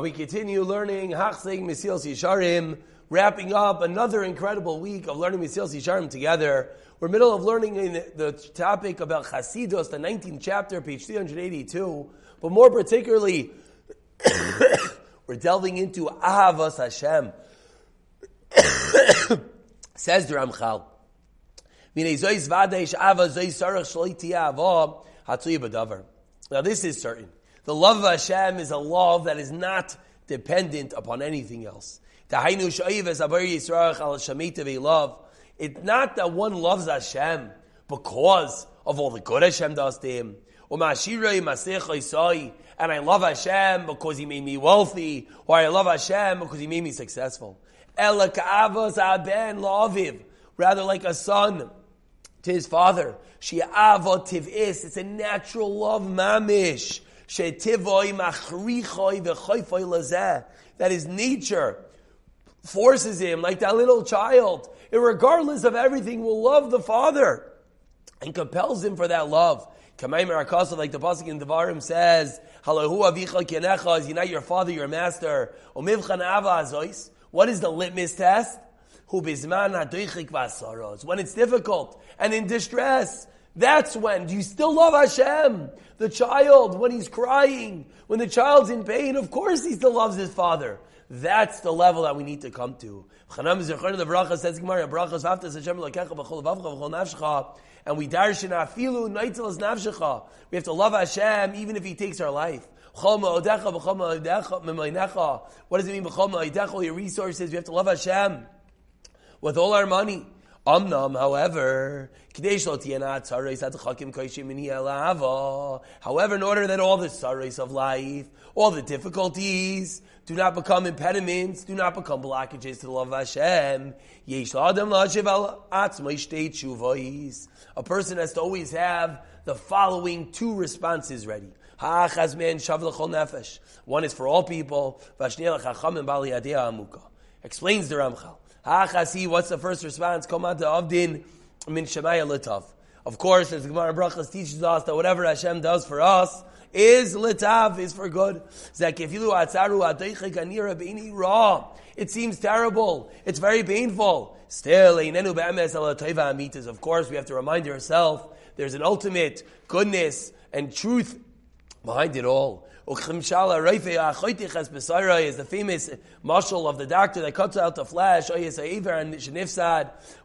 We continue learning Hachzeg Mesilas Yesharim, wrapping up another incredible week of learning Mesilas Yesharim together. We're middle of learning in the topic about Chasidus, the 19th chapter, page 382. But more particularly, we're delving into Ahavas Hashem. Says the Ramchal. Now this is certain. The love of Hashem is a love that is not dependent upon anything else. It's not that one loves Hashem because of all the good Hashem does to him. And I love Hashem because He made me wealthy, or I love Hashem because He made me successful. Rather like a son to his father. It's a natural love, mamish. That his nature forces him, like that little child, regardless of everything, will love the father and compels him for that love. Like the pasuk in Devarim says, is not your father, your master. What is the litmus test? When it's difficult and in distress, that's when. Do you still love Hashem? The child, when he's crying, when the child's in pain, of course he still loves his father. That's the level that we need to come to. And we darshin afilu. We have to love Hashem even if He takes our life. What does it mean? Your resources. We have to love Hashem with all our money. However, however, in order that all the sorrows of life, all the difficulties, do not become impediments, do not become blockages to the love of Hashem. A person has to always have the following two responses ready. One is for all people. Explains the Ramchal. Hachasi, what's the first response? Komad Avdin min Shemaya Litav. Of course, as Gemara Brachas teaches us that whatever Hashem does for us is litav, is for good. It seems terrible. It's very painful. Still, of course, we have to remind ourselves there's an ultimate goodness and truth behind it all is the famous mashal of the doctor that cuts out the flesh, oh,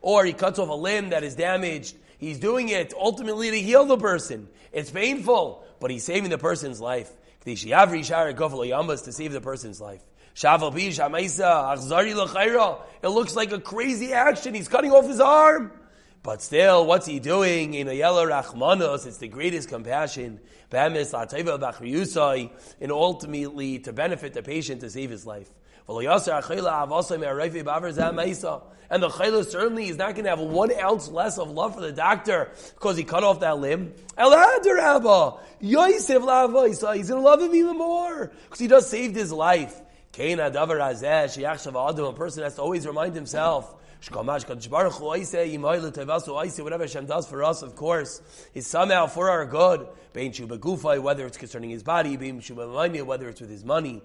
or he cuts off a limb that is damaged. He's doing it ultimately to heal the person. It's painful, but he's saving the person's life. To save the person's life. It looks like a crazy action. He's cutting off his arm. But still, what's he doing? In a yellow rachmanos, it's the greatest compassion. And ultimately to benefit the patient to save his life. And the chayla certainly is not going to have one ounce less of love for the doctor because he cut off that limb. He's going to love him even more because he just saved his life. A person has to always remind himself Whatever Hashem does for us, of course, is somehow for our good. Whether it's concerning his body, whether it's with his money.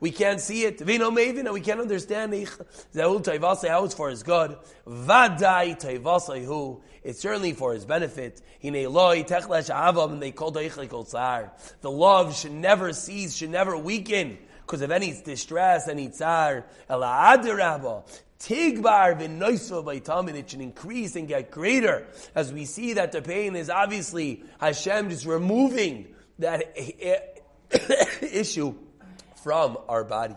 We can't see it. And we can't understand how it's for his good. It's certainly for his benefit. The love should never cease, should never weaken because of any distress, any tsar. Tigbar v'noiso by Talmud, it should increase and get greater as we see that the pain is obviously Hashem just removing that issue from our body.